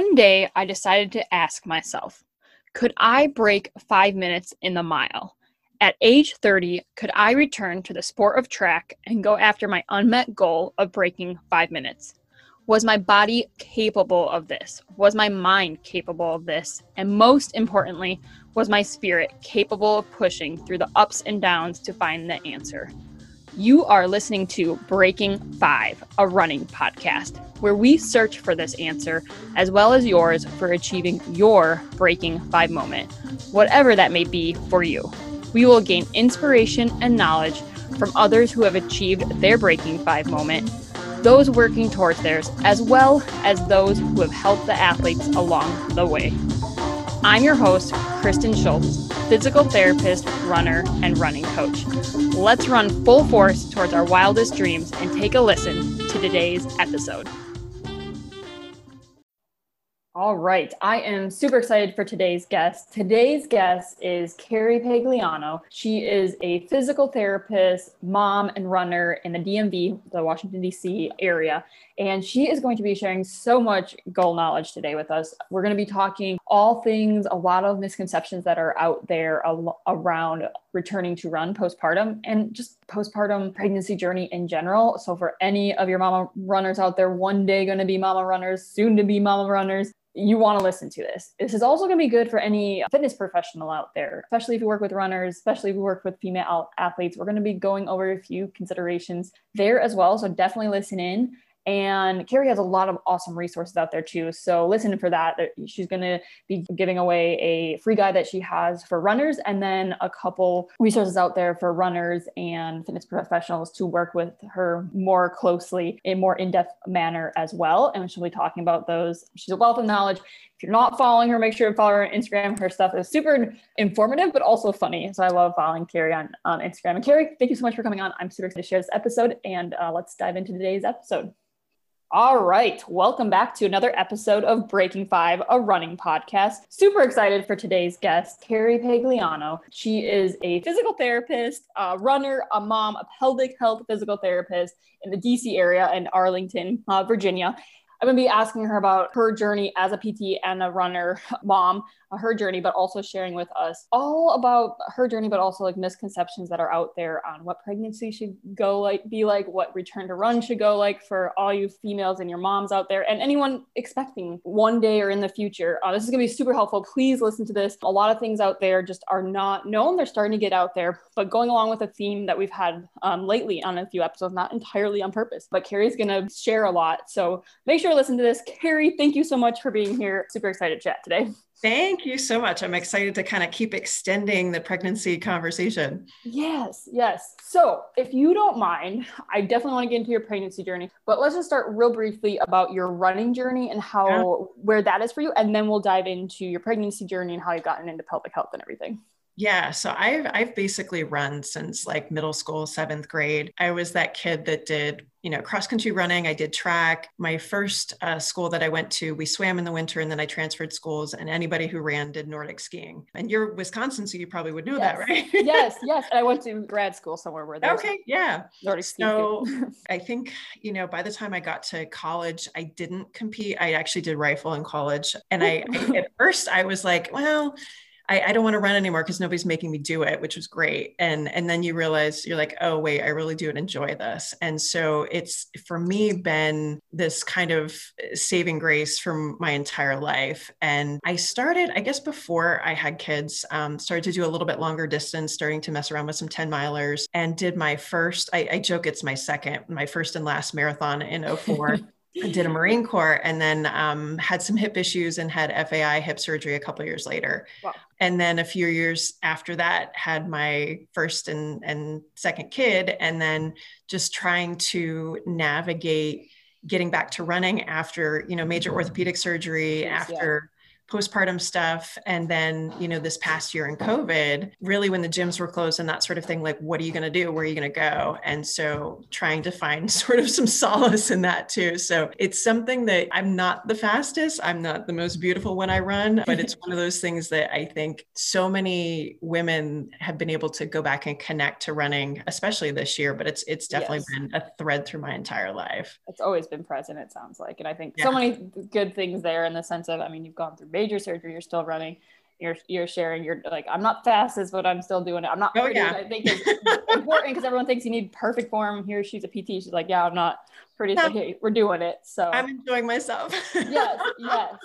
One day, I decided to ask myself could I break five minutes in the mile? At age 30, could I return to the sport of track and go after my unmet goal of breaking five minutes? Was my body capable of this? Was my mind capable of this? And most importantly, was my spirit capable of pushing through the ups and downs to find the answer? You are listening to Breaking Five, a running podcast, where we search for this answer as well as yours for achieving your Breaking Five moment, whatever that may be for you. We will gain inspiration and knowledge from others who have achieved their Breaking Five moment, those working towards theirs, as well as those who have helped the athletes along the way. I'm your host, Kristen Schultz, physical therapist, runner, and running coach. Let's run full force towards our wildest dreams and take a listen to today's episode. All right. I am super excited for today's guest. Today's guest is Carrie Pagliano. She is a physical therapist, mom, and runner in the DMV, the Washington, D.C. area. And she is going to be sharing so much goal knowledge today with us. We're going to be talking all things, a lot of misconceptions that are out there al- around returning to run postpartum and just postpartum pregnancy journey in general. So, for any of your mama runners out there, one day going to be mama runners, soon to be mama runners, you want to listen to this. This is also going to be good for any fitness professional out there, especially if you work with runners, especially if you work with female athletes. We're going to be going over a few considerations there as well. So definitely listen in. And Carrie has a lot of awesome resources out there too. So listen for that. She's going to be giving away a free guide that she has for runners and then a couple resources out there for runners and fitness professionals to work with her more closely in more in-depth manner as well. And she'll be talking about those. She's a wealth of knowledge. If you're not following her, make sure to follow her on Instagram. Her stuff is super informative, but also funny. So I love following Carrie on, on Instagram. And Carrie, thank you so much for coming on. I'm super excited to share this episode and uh, let's dive into today's episode. All right. Welcome back to another episode of Breaking Five, a running podcast. Super excited for today's guest, Carrie Pagliano. She is a physical therapist, a runner, a mom, a pelvic health physical therapist in the DC area in Arlington, uh, Virginia. I'm going to be asking her about her journey as a PT and a runner mom, her journey, but also sharing with us all about her journey, but also like misconceptions that are out there on what pregnancy should go like, be like, what return to run should go like for all you females and your moms out there, and anyone expecting one day or in the future. Uh, this is to be super helpful. Please listen to this. A lot of things out there just are not known. They're starting to get out there, but going along with a theme that we've had um, lately on a few episodes, not entirely on purpose, but Carrie's to share a lot. So make sure to listen to this. Carrie, thank you so much for being here. Super excited to chat today. Thank you so much. I'm excited to kind of keep extending the pregnancy conversation. Yes, yes. So, if you don't mind, I definitely want to get into your pregnancy journey, but let's just start real briefly about your running journey and how yeah. where that is for you, and then we'll dive into your pregnancy journey and how you've gotten into pelvic health and everything. Yeah, so I've I've basically run since like middle school, seventh grade. I was that kid that did you know cross country running. I did track. My first uh, school that I went to, we swam in the winter, and then I transferred schools. And anybody who ran did Nordic skiing. And you're Wisconsin, so you probably would know yes. that, right? yes, yes. And I went to grad school somewhere where there's okay, yeah, Nordic skiing. So I think you know by the time I got to college, I didn't compete. I actually did rifle in college, and I, I at first I was like, well I, I don't want to run anymore because nobody's making me do it, which was great. And and then you realize you're like, oh wait, I really do enjoy this. And so it's for me been this kind of saving grace from my entire life. And I started, I guess, before I had kids, um, started to do a little bit longer distance, starting to mess around with some 10 milers, and did my first. I, I joke it's my second, my first and last marathon in 04. I did a Marine Corps and then um, had some hip issues and had FAI hip surgery a couple years later. Wow. And then a few years after that, had my first and, and second kid, and then just trying to navigate getting back to running after you know major orthopedic surgery, after postpartum stuff. And then, you know, this past year in COVID, really when the gyms were closed and that sort of thing, like, what are you going to do? Where are you going to go? And so trying to find sort of some solace in that too. So it's something that I'm not the fastest. I'm not the most beautiful when I run, but it's one of those things that I think so many women have been able to go back and connect to running, especially this year. But it's it's definitely yes. been a thread through my entire life. It's always been present, it sounds like. And I think yeah. so many good things there in the sense of, I mean, you've gone through major surgery, you're still running you're you're sharing you're like i'm not fastest but i'm still doing it. I'm not oh, yeah. i think it's important because everyone thinks you need perfect form. Here she's a pt she's like yeah i'm not pretty no. okay, we're doing it. So i'm enjoying myself. Yes yes.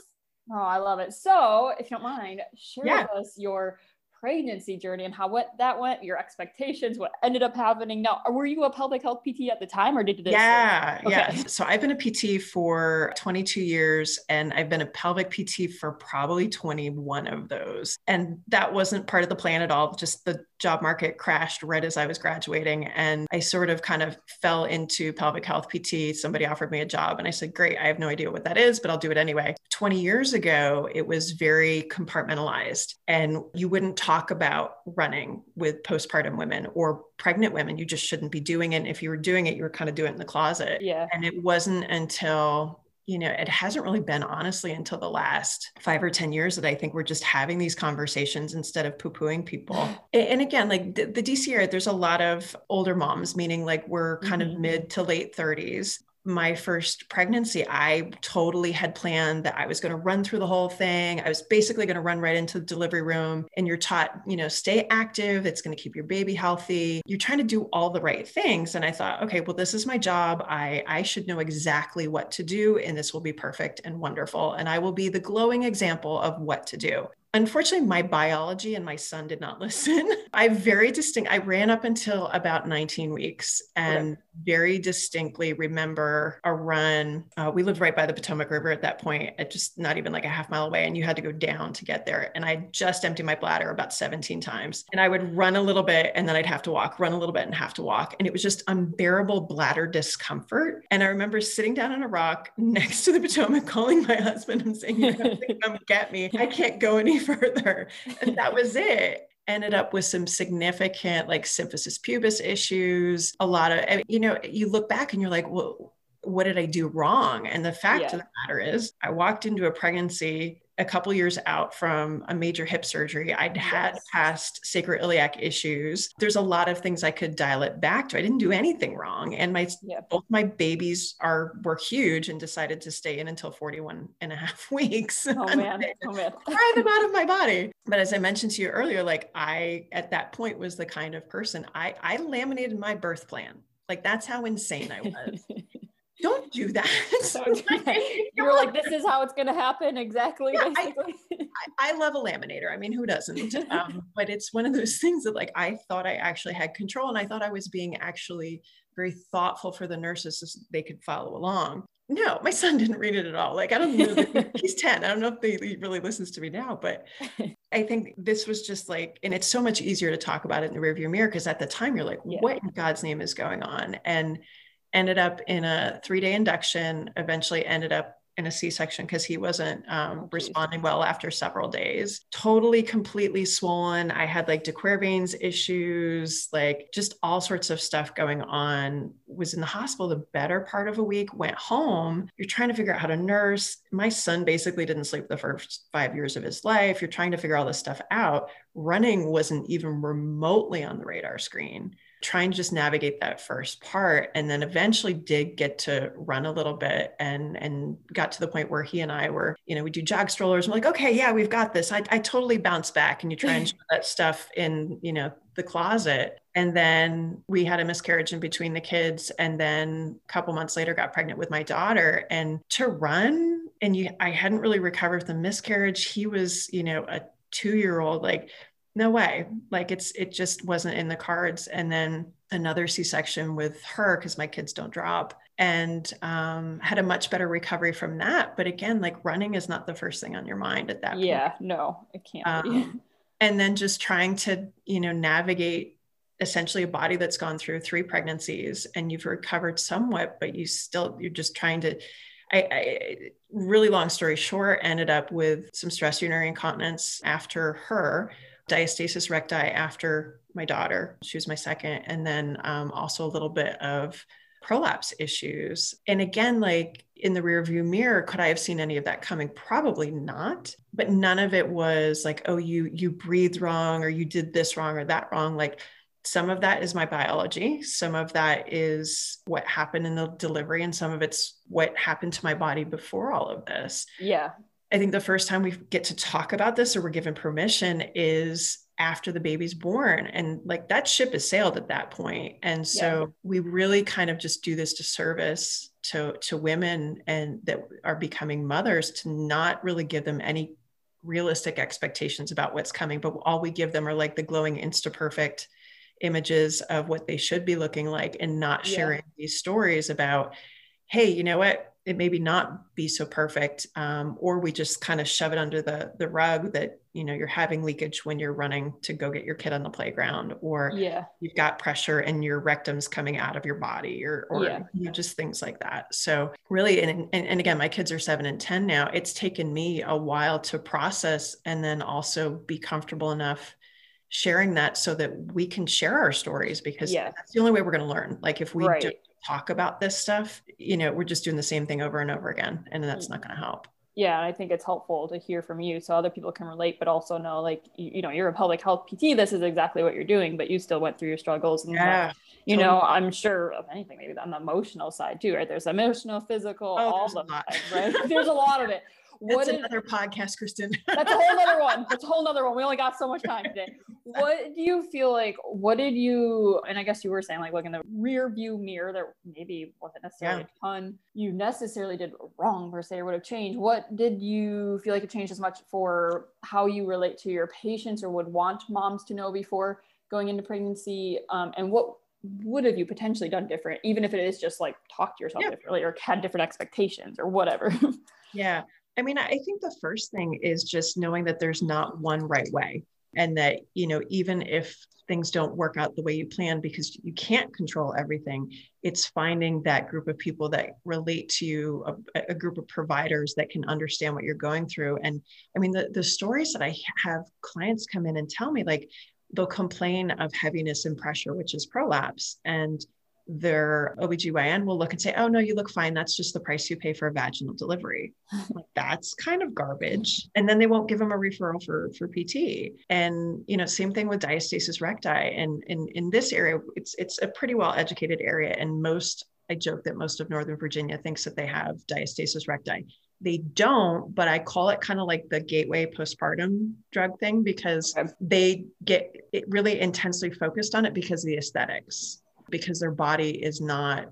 Oh i love it. So if you don't mind share yeah. with us your pregnancy journey and how what that went, your expectations, what ended up happening. Now, were you a pelvic health PT at the time or did this? Yeah, okay. yeah. So I've been a PT for 22 years and I've been a pelvic PT for probably 21 of those. And that wasn't part of the plan at all. Just the job market crashed right as I was graduating. And I sort of kind of fell into pelvic health PT. Somebody offered me a job and I said, Great, I have no idea what that is, but I'll do it anyway. 20 years ago, it was very compartmentalized and you wouldn't talk about running with postpartum women or pregnant women. You just shouldn't be doing it. And if you were doing it, you were kind of doing it in the closet. Yeah. And it wasn't until you know, it hasn't really been honestly until the last five or 10 years that I think we're just having these conversations instead of poo pooing people. and again, like the, the DC area, there's a lot of older moms, meaning like we're kind mm-hmm. of mid to late 30s my first pregnancy, I totally had planned that I was going to run through the whole thing. I was basically going to run right into the delivery room. And you're taught, you know, stay active. It's going to keep your baby healthy. You're trying to do all the right things. And I thought, okay, well, this is my job. I, I should know exactly what to do. And this will be perfect and wonderful. And I will be the glowing example of what to do. Unfortunately, my biology and my son did not listen. I very distinct, I ran up until about 19 weeks and okay. very distinctly remember a run. Uh, we lived right by the Potomac River at that point, at just not even like a half mile away. And you had to go down to get there. And I just emptied my bladder about 17 times. And I would run a little bit and then I'd have to walk, run a little bit and have to walk. And it was just unbearable bladder discomfort. And I remember sitting down on a rock next to the Potomac, calling my husband and saying, You to come get me. I can't go any further. And that was it ended up with some significant like symphysis pubis issues a lot of you know you look back and you're like well what did i do wrong and the fact yeah. of the matter is i walked into a pregnancy a couple years out from a major hip surgery. I'd had yes. past sacroiliac issues. There's a lot of things I could dial it back to. I didn't do anything wrong. And my yeah. both my babies are were huge and decided to stay in until 41 and a half weeks. Oh man. oh man. Pry them out of my body. But as I mentioned to you earlier, like I at that point was the kind of person I I laminated my birth plan. Like that's how insane I was. don't do that. you were like, this is how it's going to happen. Exactly. Yeah, I, I, love a laminator. I mean, who doesn't? Um, but it's one of those things that like, I thought I actually had control and I thought I was being actually very thoughtful for the nurses so they could follow along. No, my son didn't read it at all. Like, I don't know. he's 10. I don't know if he really listens to me now, but I think this was just like, and it's so much easier to talk about it in the rearview mirror because at the time you're like, yeah. what in God's name is going on? And ended up in a three day induction, eventually ended up in a C-section because he wasn't um, responding well after several days. Totally, completely swollen. I had like de Quervain's issues, like just all sorts of stuff going on. Was in the hospital the better part of a week. Went home. You're trying to figure out how to nurse. My son basically didn't sleep the first five years of his life. You're trying to figure all this stuff out. Running wasn't even remotely on the radar screen trying to just navigate that first part and then eventually did get to run a little bit and and got to the point where he and I were, you know, we do jog strollers. I'm like, okay, yeah, we've got this. I, I totally bounce back and you try and show that stuff in, you know, the closet. And then we had a miscarriage in between the kids. And then a couple months later got pregnant with my daughter. And to run, and you I hadn't really recovered from the miscarriage. He was, you know, a two year old, like no way. Like it's it just wasn't in the cards. And then another c-section with her because my kids don't drop. And um, had a much better recovery from that. But again like running is not the first thing on your mind at that yeah point. no it can't um, and then just trying to you know navigate essentially a body that's gone through three pregnancies and you've recovered somewhat but you still you're just trying to I, I, really long story short, ended up with some stress urinary incontinence after her, diastasis recti after my daughter. She was my second, and then um, also a little bit of prolapse issues. And again, like in the rearview mirror, could I have seen any of that coming? Probably not. But none of it was like, oh, you you breathed wrong or you did this wrong or that wrong. Like some of that is my biology. Some of that is what happened in the delivery, and some of it's what happened to my body before all of this. Yeah. I think the first time we get to talk about this or we're given permission is after the baby's born and like that ship has sailed at that point. and so yeah. we really kind of just do this disservice to to women and that are becoming mothers to not really give them any realistic expectations about what's coming but all we give them are like the glowing insta perfect images of what they should be looking like and not sharing yeah. these stories about hey you know what it maybe not be so perfect um, or we just kind of shove it under the the rug that you know you're having leakage when you're running to go get your kid on the playground or yeah you've got pressure and your rectum's coming out of your body or or yeah. you know, just things like that so really and, and and again my kids are seven and ten now it's taken me a while to process and then also be comfortable enough sharing that so that we can share our stories because yeah. that's the only way we're going to learn like if we right. don't talk about this stuff, you know, we're just doing the same thing over and over again. And that's not mm-hmm. going to help. Yeah, I think it's helpful to hear from you so other people can relate, but also know, like, you, you know, you're a pelvic health PT. This is exactly what you're doing, but you still went through your struggles. And, yeah, like, you totally. know, I'm sure of anything, maybe on the emotional side too, right? There's emotional, physical, oh, all of it, right? there's a lot of it. What that's is, another podcast, Kristen. that's a whole other one. That's a whole other one. We only got so much time today. What do you feel like? What did you? And I guess you were saying like, look in the rear view mirror. There maybe wasn't necessarily yeah. a ton you necessarily did wrong per se, or would have changed. What did you feel like it changed as much for how you relate to your patients, or would want moms to know before going into pregnancy? Um, and what would have you potentially done different, even if it is just like talk to yourself yeah. differently or had different expectations or whatever? yeah. I mean, I think the first thing is just knowing that there's not one right way. And that, you know, even if things don't work out the way you plan because you can't control everything, it's finding that group of people that relate to you, a, a group of providers that can understand what you're going through. And I mean, the, the stories that I have clients come in and tell me, like, they'll complain of heaviness and pressure, which is prolapse. And their OBGYN will look and say, oh, no, you look fine. That's just the price you pay for a vaginal delivery. like, that's kind of garbage. And then they won't give them a referral for, for PT. And, you know, same thing with diastasis recti. And in, in this area, it's, it's a pretty well educated area. And most, I joke that most of Northern Virginia thinks that they have diastasis recti. They don't, but I call it kind of like the gateway postpartum drug thing because they get really intensely focused on it because of the aesthetics because their body is not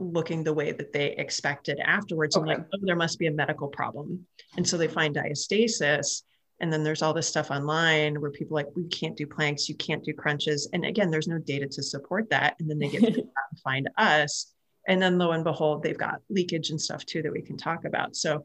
looking the way that they expected afterwards. Okay. And like, oh, there must be a medical problem. And so they find diastasis. And then there's all this stuff online where people like, we can't do planks, you can't do crunches. And again, there's no data to support that. And then they get to find us. And then lo and behold, they've got leakage and stuff too that we can talk about. So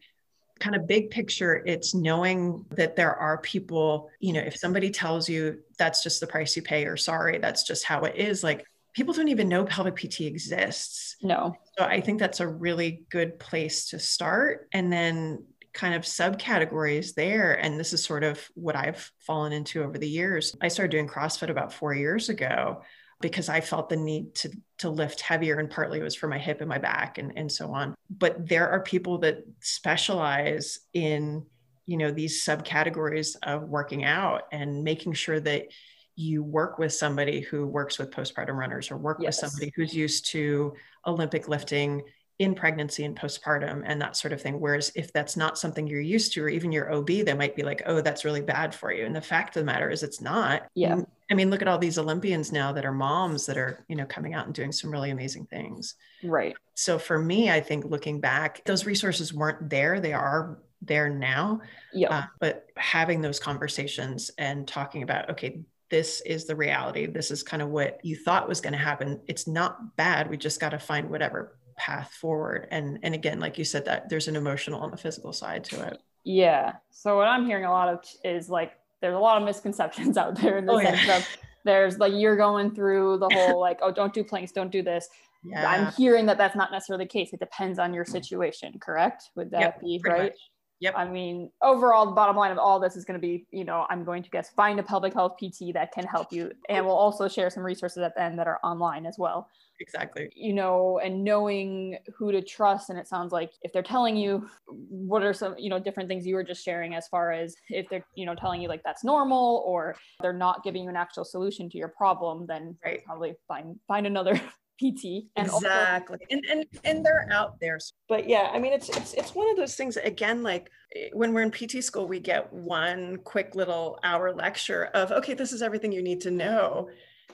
kind of big picture, it's knowing that there are people, you know, if somebody tells you that's just the price you pay or sorry, that's just how it is, like people don't even know pelvic PT exists. No. So I think that's a really good place to start. And then kind of subcategories there. And this is sort of what I've fallen into over the years. I started doing CrossFit about four years ago because I felt the need to to lift heavier and partly it was for my hip and my back and, and so on. But there are people that specialize in, you know, these subcategories of working out and making sure that you work with somebody who works with postpartum runners or work yes. with somebody who's used to Olympic lifting in pregnancy and postpartum and that sort of thing. Whereas if that's not something you're used to, or even your OB, they might be like, oh, that's really bad for you. And the fact of the matter is it's not. Yeah. I mean, look at all these Olympians now that are moms that are, you know, coming out and doing some really amazing things. Right. So for me, I think looking back, those resources weren't there. They are there now. Yeah. Uh, but having those conversations and talking about, okay, this is the reality. This is kind of what you thought was going to happen. It's not bad. We just got to find whatever path forward. And and again, like you said, that there's an emotional and a physical side to it. Yeah. So what I'm hearing a lot of is like there's a lot of misconceptions out there in the oh, sense yeah. of there's like you're going through the whole like oh don't do planks don't do this yeah. I'm hearing that that's not necessarily the case. It depends on your situation, correct? Would that yep, be right? Much. Yep. I mean, overall, the bottom line of all this is going to be, you know, I'm going to guess find a pelvic health PT that can help you. And we'll also share some resources at the end that are online as well. Exactly. You know, and knowing who to trust. And it sounds like if they're telling you what are some, you know, different things you were just sharing as far as if they're, you know, telling you like that's normal or they're not giving you an actual solution to your problem, then right. probably find find another PT. And exactly. And, and and they're out there. But yeah, I mean it's it's it's one of those things again, like when we're in PT school, we get one quick little hour lecture of okay, this is everything you need to know.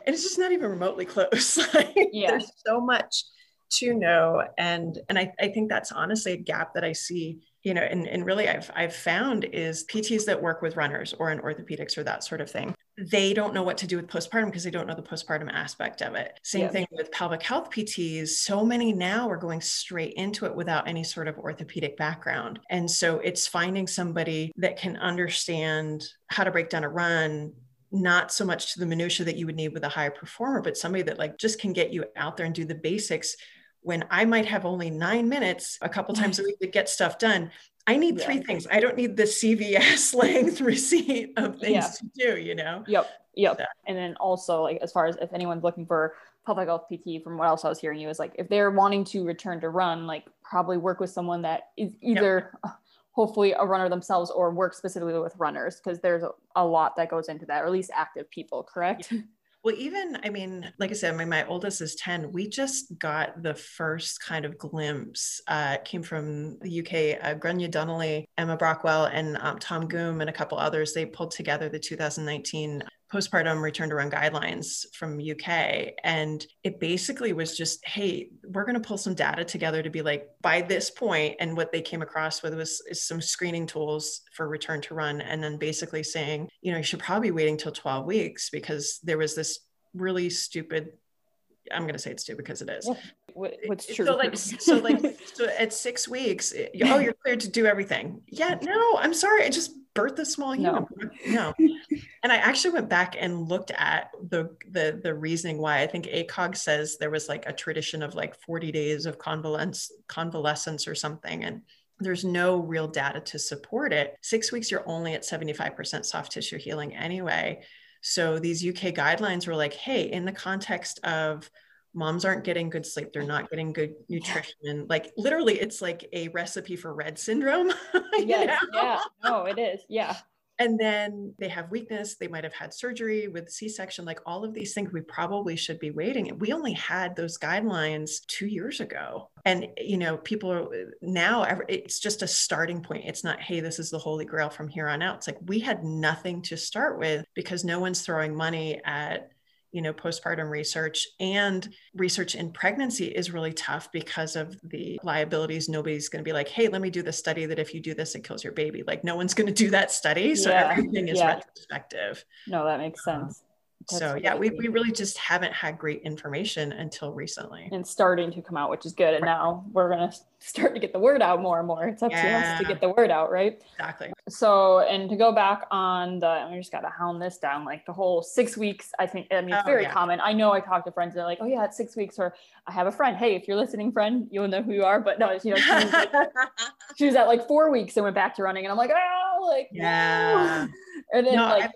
And it's just not even remotely close. like, yeah. There's so much to know. And and I, I think that's honestly a gap that I see you know, and, and really I've I've found is PTs that work with runners or in orthopedics or that sort of thing they don't know what to do with postpartum because they don't know the postpartum aspect of it. Same yeah. thing with pelvic health PTs. So many now are going straight into it without any sort of orthopedic background. And so it's finding somebody that can understand how to break down a run, not so much to the minutia that you would need with a high performer, but somebody that like just can get you out there and do the basics when I might have only nine minutes a couple times a week to get stuff done. I need yeah. three things. I don't need the CVS length receipt of things yeah. to do, you know? Yep. Yep. So. And then also like as far as if anyone's looking for pelvic health PT, from what else I was hearing you is like if they're wanting to return to run, like probably work with someone that is either yep. hopefully a runner themselves or work specifically with runners because there's a, a, lot that goes into that, or at least active people, correct? Yeah. Well, even, I mean, like I said, my, my oldest is 10. We just got the first kind of glimpse, uh, came from the UK, uh, Gráinne Donnelly, Emma Brockwell, and um, Tom Goom, and a couple others. They pulled together the 2019 postpartum return to run guidelines from UK. And it basically was just, hey, we're going to pull some data together to be like, by this point, and what they came across with was some screening tools for return to run. And then basically saying, you know, you should probably wait until 12 weeks because there was this really stupid I'm going to say it's stupid because it is. What's true? So like, so like, so at six weeks, oh, you're cleared to do everything. Yeah, no, I'm sorry. I just birthed a small human. No. no. And I actually went back and looked at the the the reasoning why I think ACOG says there was like a tradition of like 40 days of convalescence convalescence or something and there's no real data to support it. 6 weeks you're only at 75% soft tissue healing anyway. So these UK guidelines were like, hey, in the context of moms aren't getting good sleep they're not getting good nutrition like literally it's like a recipe for RED-S syndrome yes, yeah no it is yeah and then they have weakness they might have had surgery with c-section like all of these things we probably should be waiting. We only had those guidelines two years ago. And you know people are now it's just a starting point. It's not hey this is the holy grail from here on out. It's like we had nothing to start with because no one's throwing money at you know postpartum research and research in pregnancy is really tough because of the liabilities nobody's going to be like hey let me do the study that if you do this it kills your baby like no one's going to do that study so yeah. everything is yeah. retrospective no that makes um, sense so yeah, we, we really just haven't had great information until recently. And starting to come out, which is good. And now we're gonna start to get the word out more and more. It's up yeah. to us to get the word out, right? Exactly. So and to go back on the I just gotta hound this down, like the whole six weeks, I think I mean it's oh, very yeah. common. I know I talk to friends and they're like, oh yeah, it's six weeks, or I have a friend. Hey, if you're listening, friend, you'll know who you are. But no, you know, she was, like, she was at like four weeks and went back to running. And I'm like, oh, like yeah. No. And then no, like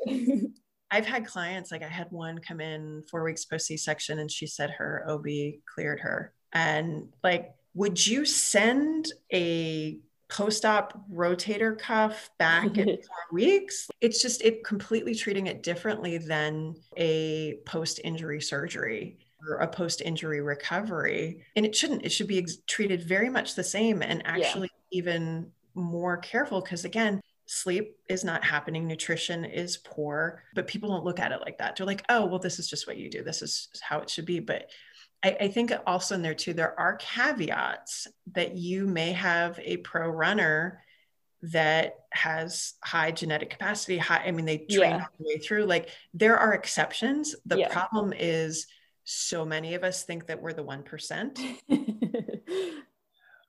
I've had clients like I had one come in four weeks post C section and she said her OB cleared her. And like, would you send a post op rotator cuff back in four weeks? It's just it completely treating it differently than a post injury surgery or a post injury recovery. And it shouldn't, it should be ex- treated very much the same and actually yeah. even more careful because again sleep is not happening, nutrition is poor, but people don't look at it like that. They're like, oh, well, this is just what you do. This is how it should be. But I, I think also in there too, there are caveats that you may have a pro runner that has high genetic capacity high i mean they train yeah. all the way through like there are exceptions the yeah. problem is so many of us think that we're the 1%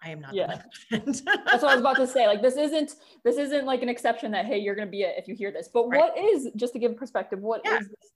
I am not. Yeah. That's what I was about to say. Like this isn't this isn't like an exception that hey you're going to be it if you hear this. But right. what is just to give perspective? What yeah. is this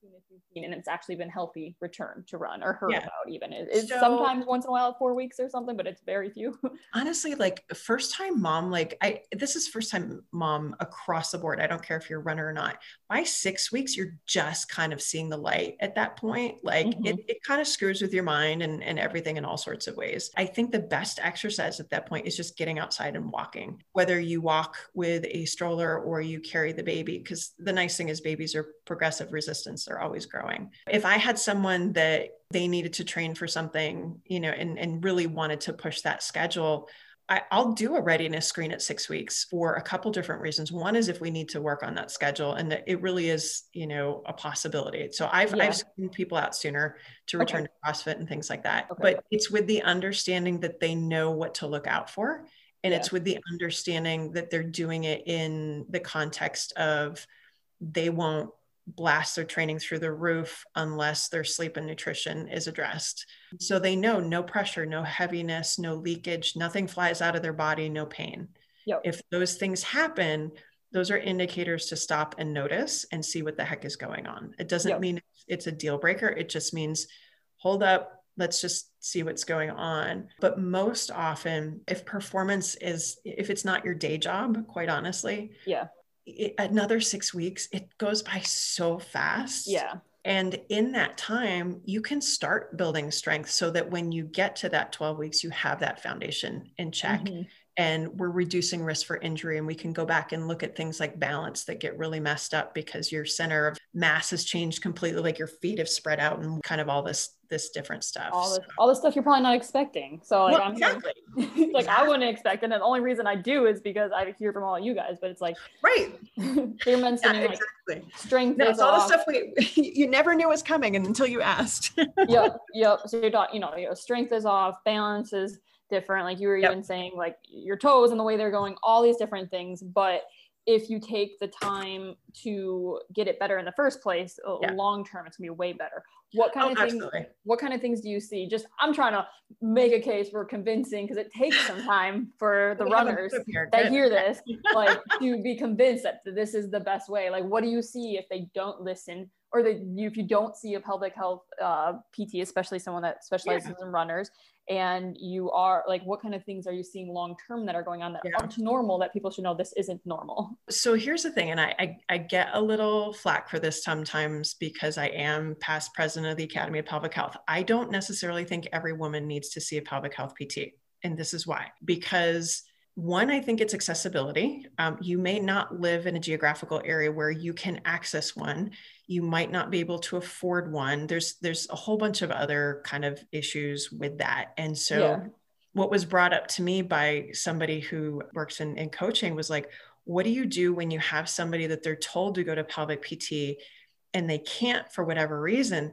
and it's actually been healthy return to run or heard yeah. about even? It's so, sometimes once in a while four weeks or something, but it's very few. honestly, like first time mom, like I this is first time mom across the board. I don't care if you're a runner or not. By six weeks, you're just kind of seeing the light at that point. Like mm-hmm. it, it kind of screws with your mind and, and everything in all sorts of ways. I think the best exercise at that point is just getting outside and walking, whether you walk with a stroller or you carry the baby. Because the nice thing is, babies are progressive resistance, they're always growing. If I had someone that they needed to train for something, you know, and, and really wanted to push that schedule, I, will do a readiness screen at six weeks for a couple different reasons. One is if we need to work on that schedule, and that it really is, you know, a possibility. So I've yeah. I've seen people out sooner to return okay. to CrossFit and things like that. Okay. But it's with the understanding that they know what to look out for, and yeah. it's with the understanding that they're doing it in the context of they won't blast their training through the roof unless their sleep and nutrition is addressed. So they know no pressure, no heaviness, no leakage, nothing flies out of their body, no pain. Yep. If those things happen, those are indicators to stop and notice and see what the heck is going on. It doesn't yep. mean it's a deal breaker. It just means hold up, let's just see what's going on. But most often, if performance is, if it's not your day job, quite honestly, yeah, it, another six weeks, it goes by so fast. Yeah. And in that time, you can start building strength so that when you get to that 12 weeks, you have that foundation in check. Mm-hmm. And we're reducing risk for injury. And we can go back and look at things like balance that get really messed up because your center of mass has changed completely, like your feet have spread out and kind of all this this different stuff. All this, all the stuff you're probably not expecting. So like well, I'm exactly. like exactly. I wouldn't expect it. And the only reason I do is because I hear from all you guys, but it's like right. you're mentioning yeah, exactly. like strength. No, it's all off. the stuff we you never knew was coming until you asked. yep. Yep. So you're talking, you know, you know, strength is off, balance is different. Like you were yep. even saying, like your toes and the way they're going, all these different things. But if you take the time to get it better in the first place, yeah. long term, it's gonna be way better. What kind oh, of things? Absolutely. What kind of things do you see? Just I'm trying to make a case for convincing because it takes some time for the runners that hear this, like to be convinced that this is the best way. Like, what do you see if they don't listen, or that if you don't see a pelvic health uh, PT, especially someone that specializes yeah. in runners, and you are like what kind of things are you seeing long term that are going on that yeah. aren't normal that people should know this isn't normal so here's the thing and I, I, I get a little flack for this sometimes because i am past president of the academy of pelvic health i don't necessarily think every woman needs to see a pelvic health pt and this is why because one, I think it's accessibility. Um, you may not live in a geographical area where you can access one. You might not be able to afford one. There's there's a whole bunch of other kind of issues with that. And so, yeah. what was brought up to me by somebody who works in, in coaching was like, what do you do when you have somebody that they're told to go to pelvic PT and they can't for whatever reason?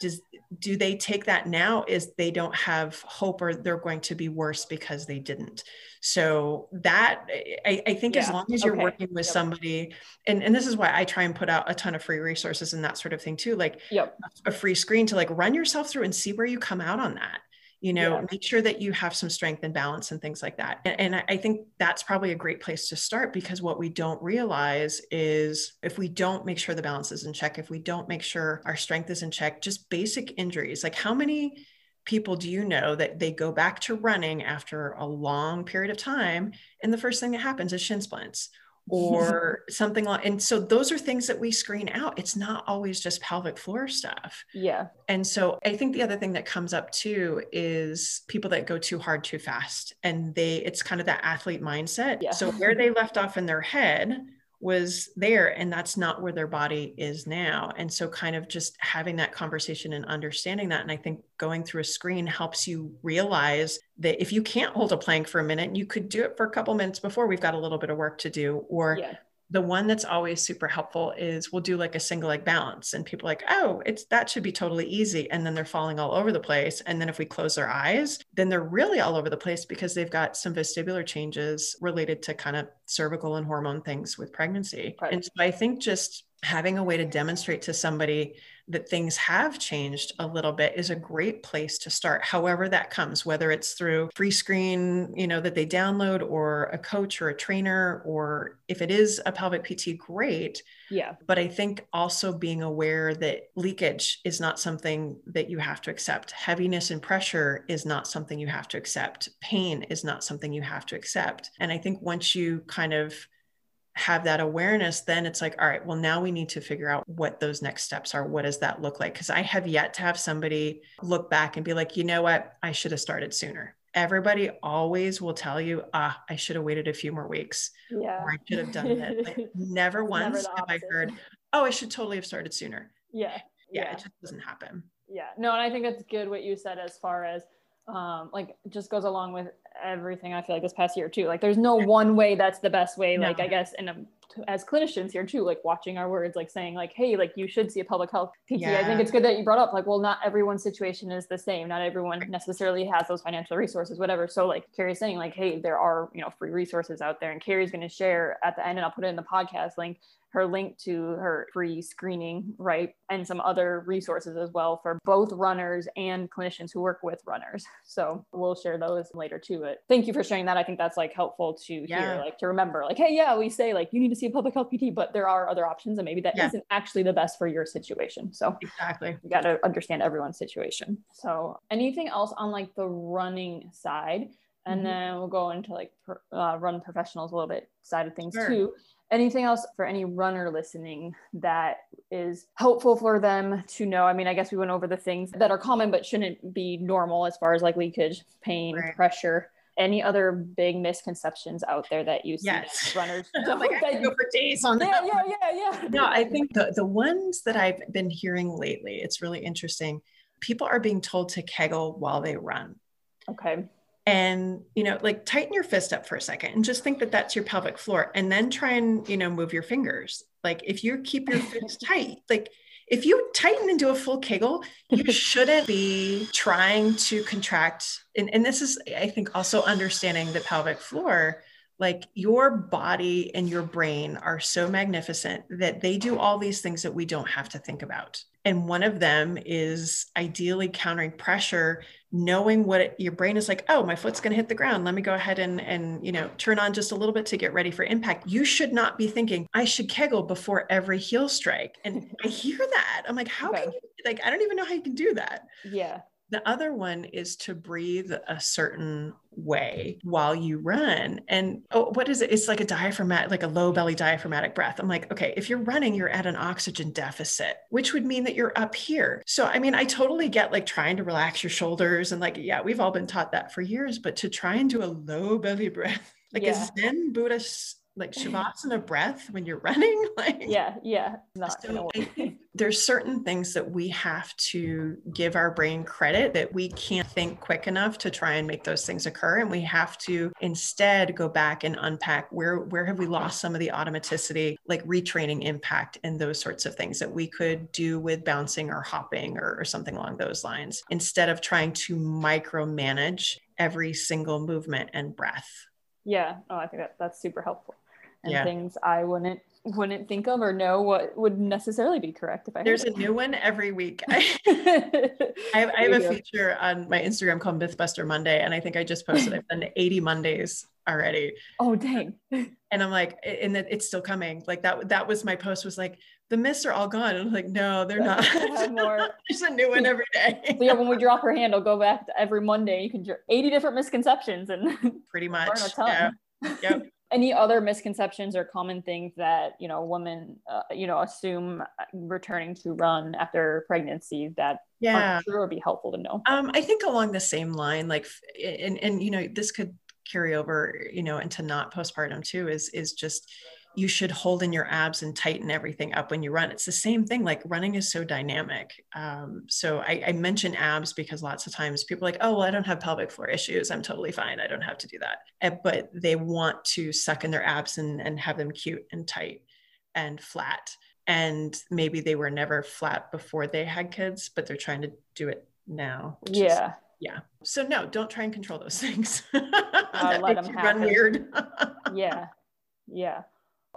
Does do they take that now is they don't have hope or they're going to be worse because they didn't so that i, I think yeah. as long as you're okay. working with yep. somebody and, and this is why i try and put out a ton of free resources and that sort of thing too like yep. a free screen to like run yourself through and see where you come out on that you know yeah. make sure that you have some strength and balance and things like that. And, and, i think that's probably a great place to start because what we don't realize is if we don't make sure the balance is in check if we don't make sure our strength is in check just basic injuries. Like how many people do you know that they go back to running after a long period of time and the first thing that happens is shin splints or something like and so those are things that we screen out. It's not always just pelvic floor stuff. Yeah. And so i think the other thing that comes up too is people that go too hard too fast and they it's kind of that athlete mindset. Yeah. so where they left off in their head was there and that's not where their body is now. And so kind of just having that conversation and understanding that and i think going through a screen helps you realize that if you can't hold a plank for a minute you could do it for a couple minutes before we've got a little bit of work to do or yeah the one that's always super helpful is we'll do like a single leg balance and people like oh it's that should be totally easy. And then they're falling all over the place. And then if we close their eyes then they're really all over the place because they've got some vestibular changes related to kind of cervical and hormone things with pregnancy. Right. and so i think just having a way to demonstrate to somebody that things have changed a little bit is a great place to start however that comes whether it's through free screen you know that they download or a coach or a trainer or if it is a pelvic pt great. Yeah. But i think also being aware that leakage is not something that you have to accept. Heaviness and pressure is not something you have to accept. Pain is not something you have to accept. And i think once you kind of have that awareness, then it's like, all right, well, now we need to figure out what those next steps are. What does that look like? Because I have yet to have somebody look back and be like, you know what? I should have started sooner. Everybody always will tell you, ah, I should have waited a few more weeks. Yeah. Or I should have done it. Like, never once never have I heard, oh, I should totally have started sooner. Yeah. yeah. Yeah. It just doesn't happen. Yeah. No, and I think it's good what you said as far as um, like just goes along with everything I feel like this past year too. Like there's no one way that's the best way. No. Like I guess and as clinicians here too, like watching our words, like saying like, hey, like you should see a pelvic health PT. Yeah. I think it's good that you brought up like, well, not everyone's situation is the same. Not everyone necessarily has those financial resources, whatever. So like Carrie's saying like, hey, there are you know free resources out there, and Carrie's going to share at the end, and I'll put it in the podcast link her link to her free screening, right? And some other resources as well for both runners and clinicians who work with runners. So we'll share those later too. But thank you for sharing that. I think that's like helpful to yeah. hear, like to remember, like, hey, yeah, we say like you need to see a pelvic health PT, but there are other options and maybe that yeah. not actually the best for your situation. So exactly. You got to understand everyone's situation. So anything else on like the running side? And mm-hmm. then we'll go into like per, uh, run professionals a little bit side of things sure. too anything else for any runner listening that is helpful for them to know i mean i guess we went over the things that are common but shouldn't be normal as far as like leakage pain right. pressure any other big misconceptions out there that you see yes. runners like I could go for days on yeah, that yeah yeah yeah. No i think the, the ones that i've been hearing lately it's really interesting. People are being told to kegel while they run. Okay. And you know like tighten your fist up for a second and just think that that's your pelvic floor and then try and you know move your fingers. Like if you keep your fist tight like if you tighten do a full kegel you shouldn't be trying to contract. And, and this is i think also understanding the pelvic floor like your body and your brain are so magnificent that they do all these things that we don't have to think about. And one of them is ideally countering pressure knowing what it, your brain is like oh my foot's going to hit the ground. Let me go ahead and and you know turn on just a little bit to get ready for impact. You should not be thinking i should kegel before every heel strike. And i hear that. I'm like how okay. can you like i don't even know how you can do that. Yeah the other one is to breathe a certain way while you run. And oh, what is it? It's like a diaphragmatic, like a low belly diaphragmatic breath. I'm like, okay, if you're running, you're at an oxygen deficit, which would mean that you're up here. So, I mean, I totally get like trying to relax your shoulders and like, yeah, we've all been taught that for years, but to try and do a low belly breath, like yeah. a Zen Buddhist like shavasana breath when you're running like yeah yeah not so there's certain things that we have to give our brain credit that we can't think quick enough to try and make those things occur and we have to instead go back and unpack where where have we lost some of the automaticity like retraining impact and those sorts of things that we could do with bouncing or hopping or, or something along those lines instead of trying to micromanage every single movement and breath. Yeah. Oh i think that, that's super helpful and yeah. things I wouldn't wouldn't think of or know what would necessarily be correct if I there's a new one every week. I, I have, I have a feature on my Instagram called Mythbuster Monday, and I think I just posted I've done 80 Mondays already. Oh dang! And I'm like, and it's still coming. Like that that was my post was like the myths are all gone. And I'm like, no, they're not. There's a new one every day. so yeah, when we drop her handle, go back to every Monday. You can 80 different misconceptions and pretty much. Yeah. Yep any other misconceptions or common things that you know women uh, you know assume uh, returning to run after pregnancy that yeah. would be helpful to know? Um, i think along the same line like and and you know this could carry over you know into not postpartum too is is just you should hold in your abs and tighten everything up when you run. It's the same thing. Like running is so dynamic. Um, so I, I mention abs because lots of times people are like, oh, well, I don't have pelvic floor issues. I'm totally fine. I don't have to do that. Eh, but they want to suck in their abs and, and have them cute and tight and flat. And maybe they were never flat before they had kids, but they're trying to do it now. Yeah. Is, yeah. So no, don't try and control those things. uh, let them run weird. yeah. Yeah.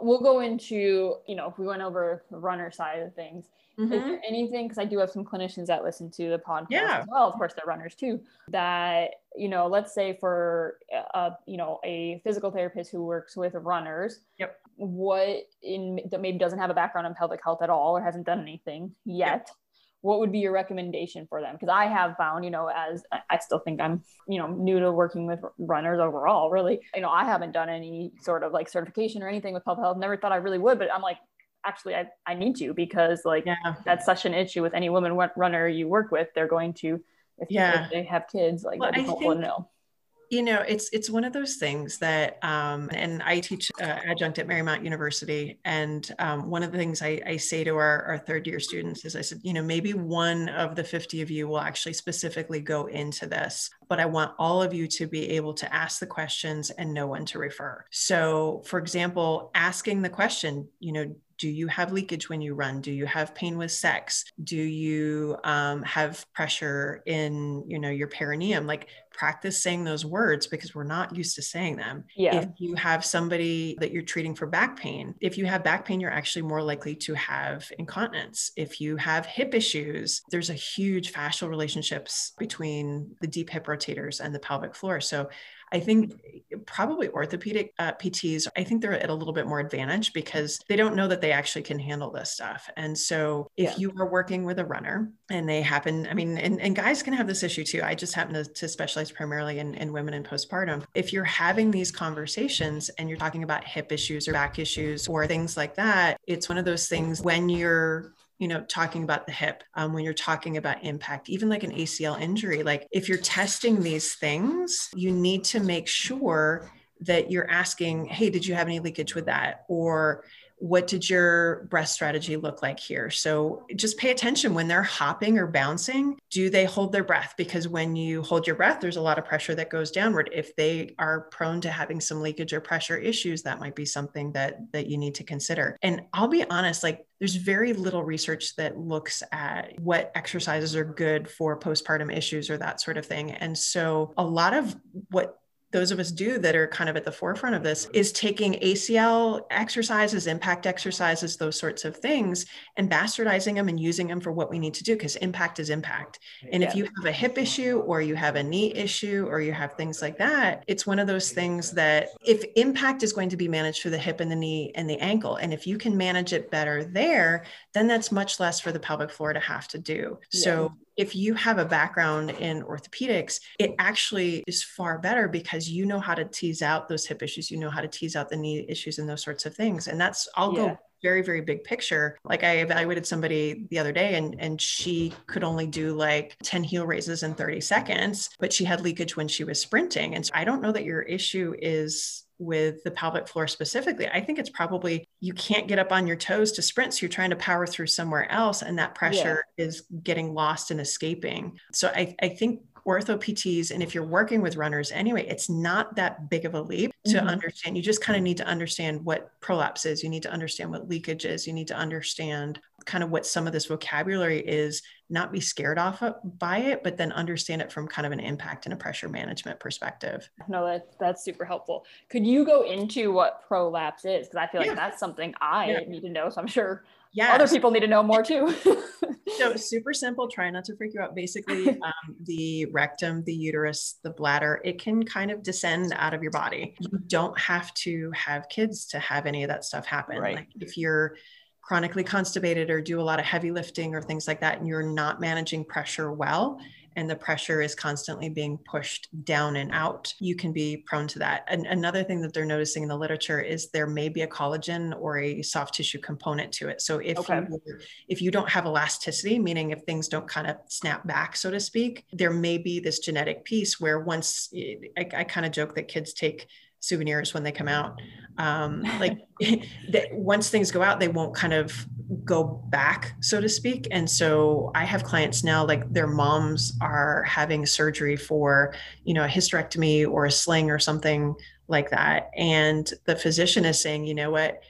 We'll go into, you know, if we went over the runner side of things, mm-hmm. is there anything, because I do have some clinicians that listen to the podcast yeah. as well, of course, they're runners too, that, you know, let's say for, a, uh, you know, a physical therapist who works with runners, yep. what in that maybe doesn't have a background in pelvic health at all or hasn't done anything yet. Yep what would be your recommendation for them? Because I have found, you know, as I still think I'm, you know, new to working with runners overall, really, you know, I haven't done any sort of like certification or anything with pelvic health. Never thought I really would, but I'm like, actually, I, I need to because like yeah. that's such an issue with any woman runner you work with. They're going to, if, yeah. they have kids, like well, that'd be helpful think, to know you know it's it's one of those things that um, and i teach uh, adjunct at marymount university and um, one of the things I, I say to our, our, third year students is i said you know maybe one of the 50 of you will actually specifically go into this but i want all of you to be able to ask the questions and know when to refer. So for example asking the question you know do you have leakage when you run? Do you have pain with sex? Do you um, have pressure in you know your perineum? Like practice saying those words because we're not used to saying them. Yeah. if you have somebody that you're treating for back pain if you have back pain you're actually more likely to have incontinence. If you have hip issues there's a huge fascial relationships between the deep hip rotators and the pelvic floor so I think probably orthopedic uh, PTs, I think they're at a little bit more advantage because they don't know that they actually can handle this stuff. And so if yeah. you are working with a runner and they happen, I mean, and, and guys can have this issue too. I just happen to, to specialize primarily in, in women in postpartum. If you're having these conversations and you're talking about hip issues or back issues or things like that, it's one of those things when you're you know, talking about the hip, um, when you're talking about impact, even like an ACL injury, like if you're testing these things, you need to make sure that you're asking, hey, did you have any leakage with that? Or what did your breath strategy look like here? So just pay attention when they're hopping or bouncing. Do they hold their breath? Because when you hold your breath, there's a lot of pressure that goes downward. If they are prone to having some leakage or pressure issues, that might be something that that you need to consider. And I'll be honest, like there's very little research that looks at what exercises are good for postpartum issues or that sort of thing. And so a lot of what those of us do that are kind of at the forefront of this is taking ACL exercises, impact exercises, those sorts of things, and bastardizing them and using them for what we need to do because impact is impact. And yeah. if you have a hip issue or you have a knee issue or you have things like that, it's one of those things that if impact is going to be managed for the hip and the knee and the ankle, and if you can manage it better there, then that's much less for the pelvic floor to have to do. Yeah. So if you have a background in orthopedics, it actually is far better because you know how to tease out those hip issues, you know how to tease out the knee issues and those sorts of things. And that's, I'll yeah. go very very big picture like i evaluated somebody the other day and and she could only do like 10 heel raises in 30 seconds but she had leakage when she was sprinting and so i don't know that your issue is with the pelvic floor specifically. I think it's probably you can't get up on your toes to sprint. So you're trying to power through somewhere else, and that pressure yeah. is getting lost and escaping. So I, I think ortho PTs, and if you're working with runners anyway, it's not that big of a leap to mm-hmm. understand. You just kind of need to understand what prolapse is. You need to understand what leakage is. You need to understand kind of what some of this vocabulary is, not be scared off by it, but then understand it from kind of an impact and a pressure management perspective. No, that, that's super helpful. Could you go into what prolapse is? Because I feel like yeah. that's something I yeah. need to know. So I'm sure yeah other people need to know more too so super simple try not to freak you out basically um, the rectum the uterus the bladder it can kind of descend out of your body you don't have to have kids to have any of that stuff happen right. like if you're chronically constipated or do a lot of heavy lifting or things like that and you're not managing pressure well and the pressure is constantly being pushed down and out, you can be prone to that. And another thing that they're noticing in the literature is there may be a collagen or a soft tissue component to it. So if okay. you, if you don't have elasticity, meaning if things don't kind of snap back, so to speak, there may be this genetic piece where once I, I kind of joke that kids take souvenirs when they come out. Um, like that once things go out, they won't kind of go back, so to speak. And so I have clients now, like their moms are having surgery for, you know, a hysterectomy or a sling or something like that. And the physician is saying, you know what,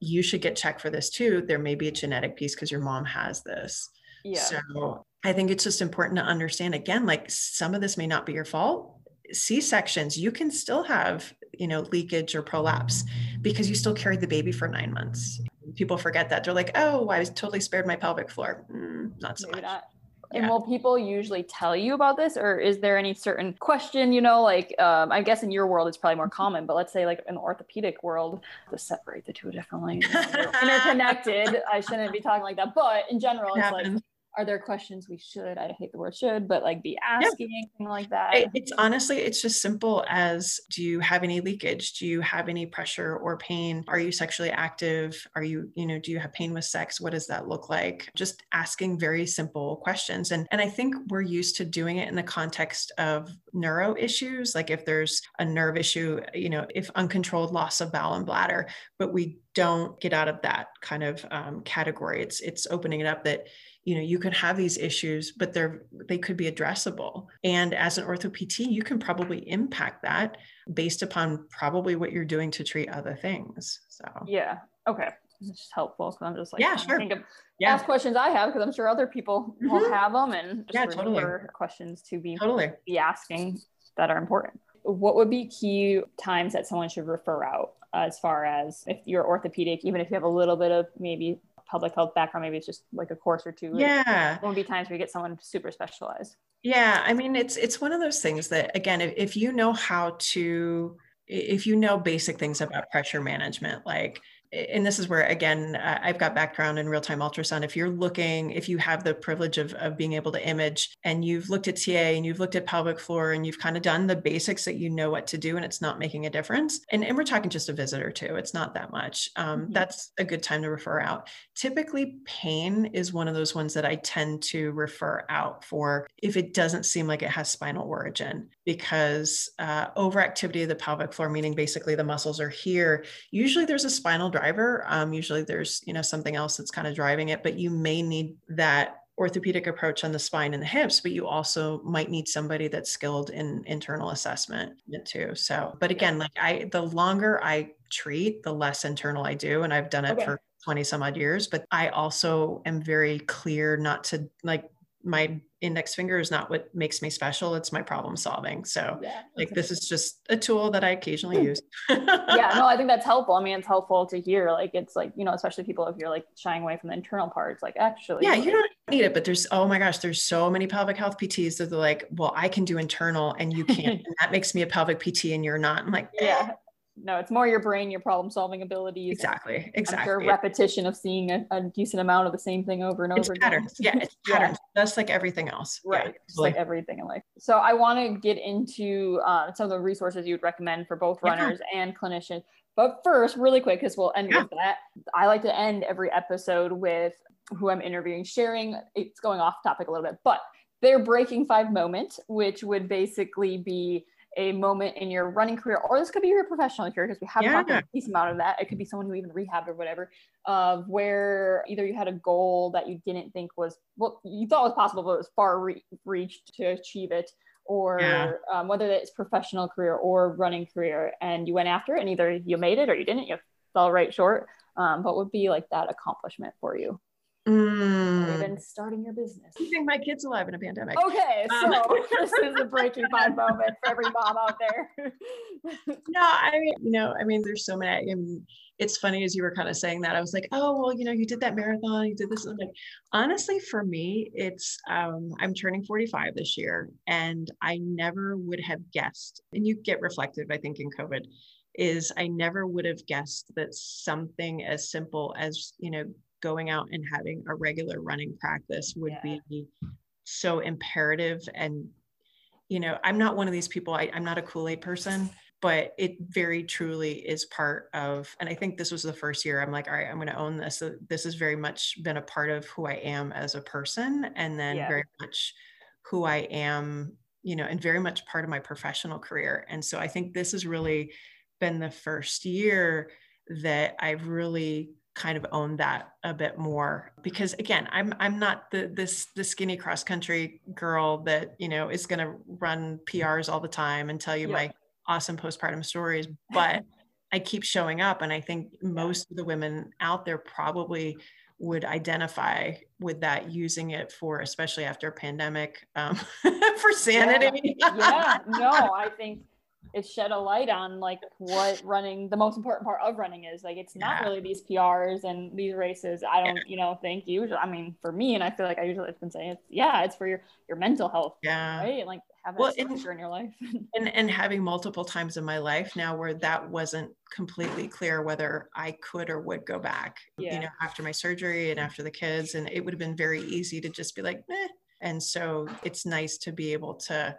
you should get checked for this too. There may be a genetic piece because your mom has this. Yeah. So I think it's just important to understand again, like some of this may not be your fault. C sections, you can still have you know, leakage or prolapse because you still carried the baby for nine months. People forget that. They're like, oh, I was totally spared my pelvic floor. Mm, not so Maybe much. Not. And will people usually tell you about this, or is there any certain question? You know, like um, I guess in your world it's probably more common, but let's say like in the orthopedic world, to separate the two differently, interconnected. I shouldn't be talking like that, but in general, it's like are there questions we should i hate the word should but like be asking yeah. anything like that? It's honestly it's just simple as do you have any leakage? Do you have any pressure or pain? Are you sexually active? Are you you know do you have pain with sex? What does that look like? Just asking very simple questions. And and i think we're used to doing it in the context of neuro issues like if there's a nerve issue you know if uncontrolled loss of bowel and bladder but we don't get out of that kind of um, category. It's it's opening it up that you know you can have these issues but they're they could be addressable and as an ortho pt you can probably impact that based upon probably what you're doing to treat other things so yeah okay it's just helpful because i'm just like yeah sure think of yeah. ask questions i have because i'm sure other people mm-hmm. will have them and just yeah, totally. questions to be totally be asking that are important what would be key times that someone should refer out as far as if you're orthopedic even if you have a little bit of maybe pelvic health background, maybe it's just like a course or two. Yeah. It won't be times where you get someone super specialized. Yeah. I mean, it's it's one of those things that again, if, if you know how to if you know basic things about pressure management, like and this is where again i've got background in real-time ultrasound. If you're looking if you have the privilege of, of being able to image and you've looked at ta and you've looked at pelvic floor and you've kind of done the basics that you know what to do and it's not making a difference and, and we're talking just a visit or two it's not that much um, mm-hmm. that's a good time to refer out. Typically pain is one of those ones that i tend to refer out for if it doesn't seem like it has spinal origin because uh, overactivity of the pelvic floor meaning basically the muscles are here usually there's a spinal driver. Um, usually there's, you know, something else that's kind of driving it, but you may need that orthopedic approach on the spine and the hips, but you also might need somebody that's skilled in internal assessment too. So, but again, like I, the longer I treat, the less internal I do. And I've done it okay. for 20 some odd years, but I also am very clear not to like my index finger is not what makes me special it's my problem solving. So yeah, like this is just a tool that i occasionally hmm. use. Yeah no i think that's helpful. I mean it's helpful to hear like it's like you know especially people if you're like shying away from the internal parts like actually yeah like, you don't need it but there's oh my gosh there's so many pelvic health pts that they're like well i can do internal and you can't and that makes me a pelvic pt and you're not i'm like yeah no, it's more your brain, your problem solving abilities. Exactly. Exactly. Sure repetition of seeing a, a, decent amount of the same thing over and it's over patterns. again. Yeah, it's patterns. Yeah. Just like everything else. Right. Yeah, Just like everything in life. So I want to get into uh, some of the resources you would recommend for both runners yeah. and clinicians. But first, really quick, because we'll end with that. I like to end every episode with who I'm interviewing, sharing. It's going off topic a little bit, but their breaking five moment, which would basically be a moment in your running career, or this could be your professional career, because we have yeah. a decent amount of that. It could be someone who even rehabbed or whatever, of where either you had a goal that you didn't think was, well, you thought was possible, but it was far re- reached to achieve it, or yeah. um, whether it's professional career or running career, and you went after it, and either you made it or you didn't, you fell right short. Um, what would be like that accomplishment for you? Mm. Even starting your business. Keeping my kids alive in a pandemic. Okay, um, so um. this is a breaking five moment for every mom out there. no, I mean, you know, I mean, there's so many. I mean, it's funny as you were kind of saying that. I was like, oh, well, you know, you did that marathon, you did this. I'm like, honestly, for me, it's um, I'm turning 45 this year, and I never would have guessed. And you get reflective, I think, in COVID is I never would have guessed that something as simple as, you know, going out and having a regular running practice would yeah. be so imperative and you know i'm not one of these people I, i'm not a kool-aid person but it very truly is part of and i think this was the first year i'm like all right i'm going to own this so this has very much been a part of who i am as a person and then yeah. very much who i am you know and very much part of my professional career and so i think this has really been the first year that i've really kind of own that a bit more because again i'm i'm not the this the skinny cross country girl that you know is going to run prs all the time and tell you yeah. my awesome postpartum stories but i keep showing up and i think most of the women out there probably would identify with that using it for especially after a pandemic um, for sanity yeah. yeah no i think it shed a light on like what running the most important part of running is like it's not Yeah. really these prs and these races i don't you know think you i mean for me and i feel like i usually have been saying it's yeah it's for your your mental health Yeah. right and like that Well, and- structure in your life and and having multiple times in my life now where that wasn't completely clear whether I could or would go back Yeah. you know after my surgery and after the kids and it would have been very easy to just be like eh. and so it's nice to be able to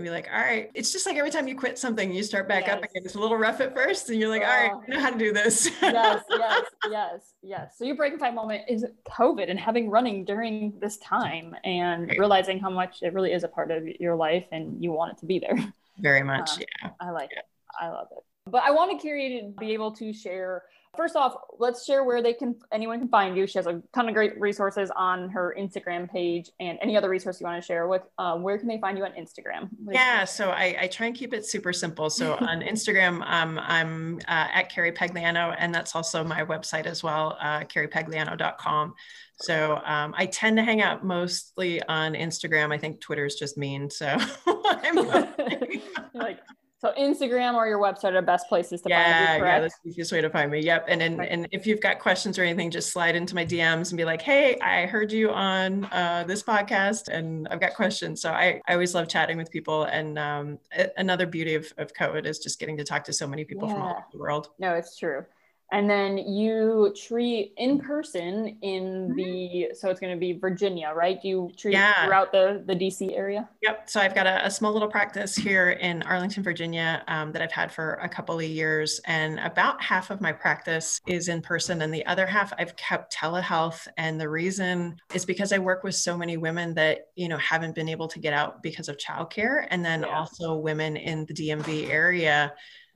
be like all right it's just like every time you quit something you start back up again it's a little rough at first and you're like all right Oh. I know how to do this yes yes yes yes so your breaking five moment is covid and having running during this time and Right. realizing how much it really is a part of your life and you want it to be there very much Uh, yeah I like it. I love it. But I wanted Carrie to be able to share. First off, let's share where they can anyone can find you. She has a ton of great resources on her Instagram page and any other resource you want to share. with. um, where can they find you on Instagram? Like, Yeah, so I, I try and keep it super simple. So on Instagram, um, I'm uh, at Carrie Pagliano, and that's also my website as well, uh, carriepagliano.com. So um, I tend to hang out mostly on Instagram. I think Twitter's just mean. So I'm like so Instagram or your website are the best places to yeah, find you, yeah, that's the easiest way to find me. Yep. And and, and if you've got questions or anything, just slide into my DMs and be like, hey, I heard you on uh, this podcast and I've got questions. So I, I always love chatting with people. And um, another beauty of, of COVID is just getting to talk to so many people from all over the world. No, it's true. And then you treat in person in the so it's going to be Virginia, right? Do you treat Yeah. throughout the the DC area? Yep. So I've got a, a small little practice here in Arlington, Virginia, um, that I've had for a couple of years. And about half of my practice is in person, and the other half I've kept telehealth. And the reason is because I work with so many women that, you know, haven't been able to get out because of childcare. And then Yeah. also women in the DMV area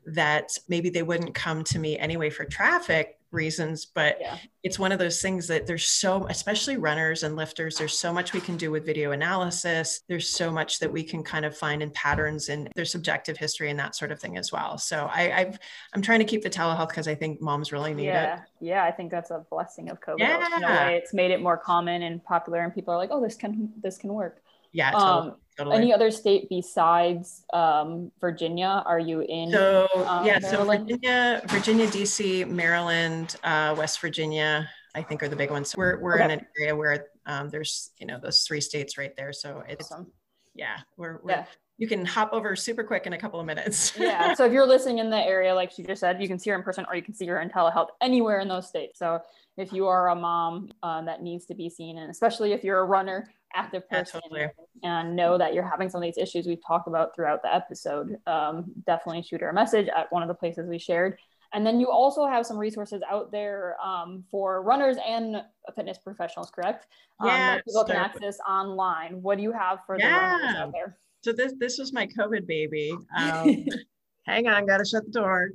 that maybe they wouldn't come to me anyway for traffic reasons, but Yeah. it's one of those things that there's so especially runners and lifters there's so much we can do with video analysis there's so much that we can kind of find in patterns and their subjective history and that sort of thing as well so I, I've i'm trying to keep the telehealth because i think moms really need it yeah, yeah. I think that's a blessing of COVID. In a Yeah. way, it's made it more common and popular, and people are like, "Oh, this can this can work." Yeah totally, Um, totally. Any other state besides um, Virginia? Are you in? so um, yeah so virginia virginia dc maryland uh, west virginia i think are the big ones we're, we're in an area where um, there's you know those three states right there so it's Awesome. yeah we're, we're Yeah. you can hop over super quick in a couple of minutes yeah. So if you're listening in the area, like she just said, you can see her in person or you can see her in telehealth anywhere in those states. So if you are a mom uh, that needs to be seen, and especially if you're a runner, active person, totally. and know that you're having some of these issues we've talked about throughout the episode, um, definitely shoot her a message at one of the places we shared. And then you also have some resources out there um, for runners and fitness professionals, correct? Um, Yes, people can access online. What do you have for the runners Yeah. out there? So this this was my COVID baby. Um, hang on, gotta shut the door.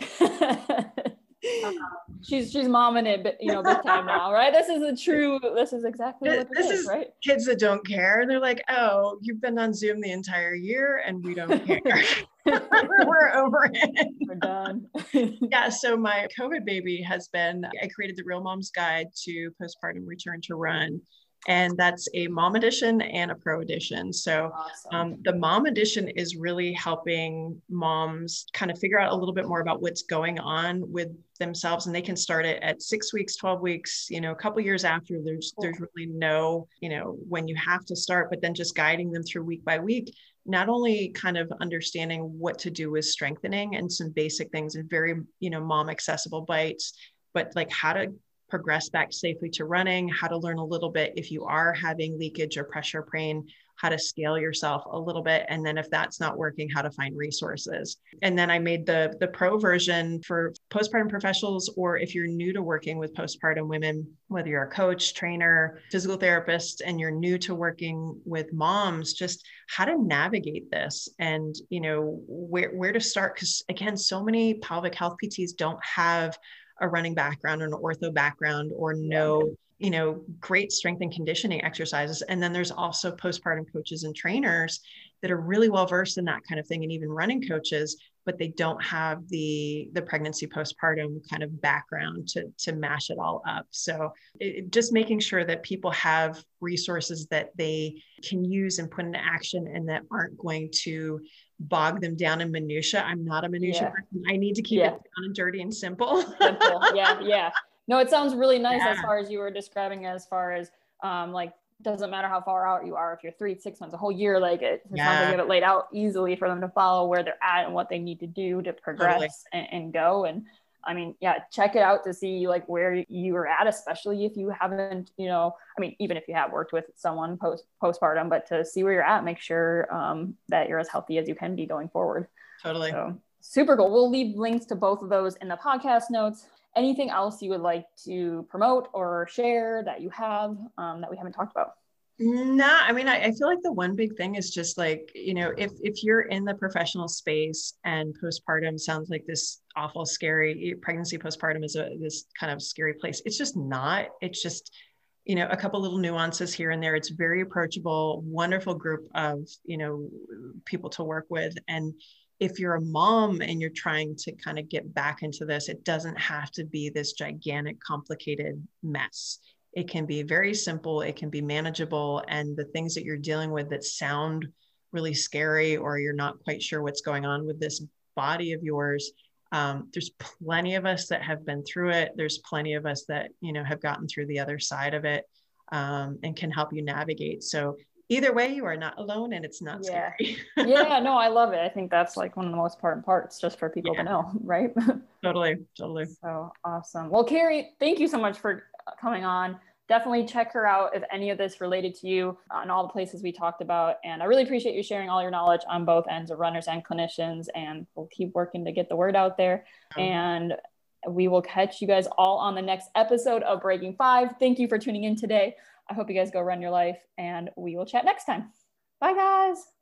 she's she's momming it, but you know, big time now, right? This is a true. This is exactly This- what this is, is- right? Kids that don't care, they're like, "Oh, you've been on Zoom the entire year, and we don't care. We're over it." We're done. Yeah. So my COVID baby has been. I created the Real Mom's Guide to Postpartum Return to Run, and that's a mom edition and a pro edition. So awesome. Um, the mom edition is really helping moms kind of figure out a little bit more about what's going on with themselves, and they can start it at six weeks, twelve weeks. You know, a couple years after. There's Cool. there's really no you know when you have to start, but then just guiding them through week by week. Not only kind of understanding what to do with strengthening and some basic things and very you know mom accessible bites, but like how to progress back safely to running, how to learn a little bit if you are having leakage or pressure pain, how to scale yourself a little bit. And then if that's not working, how to find resources. And then I made the, the pro version for postpartum professionals, or if you're new to working with postpartum women, whether you're a coach, trainer, physical therapist, and you're new to working with moms, just how to navigate this and, you know, where, where to start. Because again, so many pelvic health PTs don't have a running background or an ortho background or no you know great strength and conditioning exercises. And then there's also postpartum coaches and trainers that are really well versed in that kind of thing and even running coaches but they don't have the the pregnancy postpartum kind of background to to mash it all up. So it, just making sure that people have resources that they can use and put into action and that aren't going to bog them down in minutia i'm not a minutia yeah. person i need to keep yeah. it down and dirty and simple simple yeah yeah no it sounds really nice yeah. as far as you were describing as far as um, like doesn't matter how far out you are if you're three six months a whole year like it, it yeah. sounds like you have it laid out easily for them to follow where they're at and what they need to do to progress totally. and, and, go and i mean yeah check it out to see like where you are at especially if you haven't you know i mean even if you have worked with someone post postpartum but to see where you're at make sure um, that you're as healthy as you can be going forward. Totally. So, super cool. We'll leave links to both of those in the podcast notes. Anything else you would like to promote or share that you have um, that we haven't talked about? No, I mean, I, I, feel like the one big thing is just like, you know, if if you're in the professional space and postpartum sounds like this awful, scary pregnancy postpartum is a this kind of scary place. It's just not. It's just, you know, a couple little nuances here and there. It's very approachable, wonderful group of, you know, people to work with. And if you're a mom and you're trying to kind of get back into this, it doesn't have to be this gigantic, complicated mess. It can be very simple, it can be manageable. And the things that you're dealing with that sound really scary or you're not quite sure what's going on with this body of yours, um, there's plenty of us that have been through it. There's plenty of us that, you know, have gotten through the other side of it um, and can help you navigate. So either way you are not alone and it's not yeah. scary yeah no i love it i think that's like one of the most important parts just for people yeah. to know right totally totally so awesome well carrie thank you so much for coming on. Definitely check her out if any of this related to you on all the places we talked about. And i really appreciate you sharing all your knowledge on both ends of runners and clinicians and we'll keep working to get the word out there. And we will catch you guys all on the next episode of breaking five. Thank you for tuning in today. I hope you guys go run your life and we will chat next time. Bye, guys.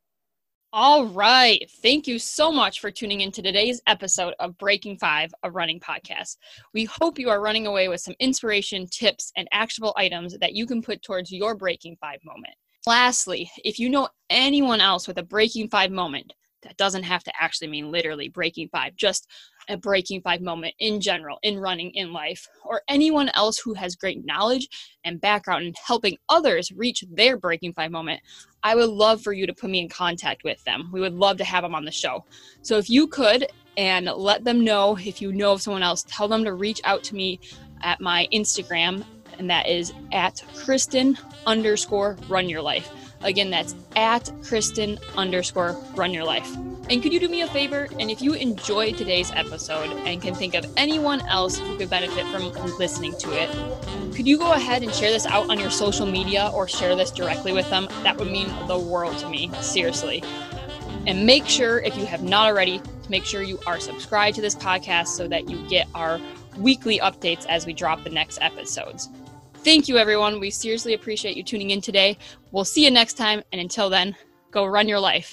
All right. Thank you so much for tuning in to today's episode of Breaking Five, a running podcast. We hope you are running away with some inspiration, tips, and actionable items that you can put towards your Breaking Five moment. Lastly, if you know anyone else with a Breaking Five moment, that doesn't have to actually mean literally breaking five, just a breaking five moment in general, in running, in life, or anyone else who has great knowledge and background in helping others reach their breaking five moment, I would love for you to put me in contact with them. We would love to have them on the show. So if you could, and let them know if you know of someone else, tell them to reach out to me at my Instagram, and that is at Kristen underscore run your life. Again, that's at Kristen underscore run your life. And could you do me a favor? And if you enjoyed today's episode and can think of anyone else who could benefit from listening to it, could you go ahead and share this out on your social media or share this directly with them? That would mean the world to me, seriously. And make sure, if you have not already, to make sure you are subscribed to this podcast so that you get our weekly updates as we drop the next episodes. Thank you, everyone. We seriously appreciate you tuning in today. We'll see you next time. And until then, go run your life.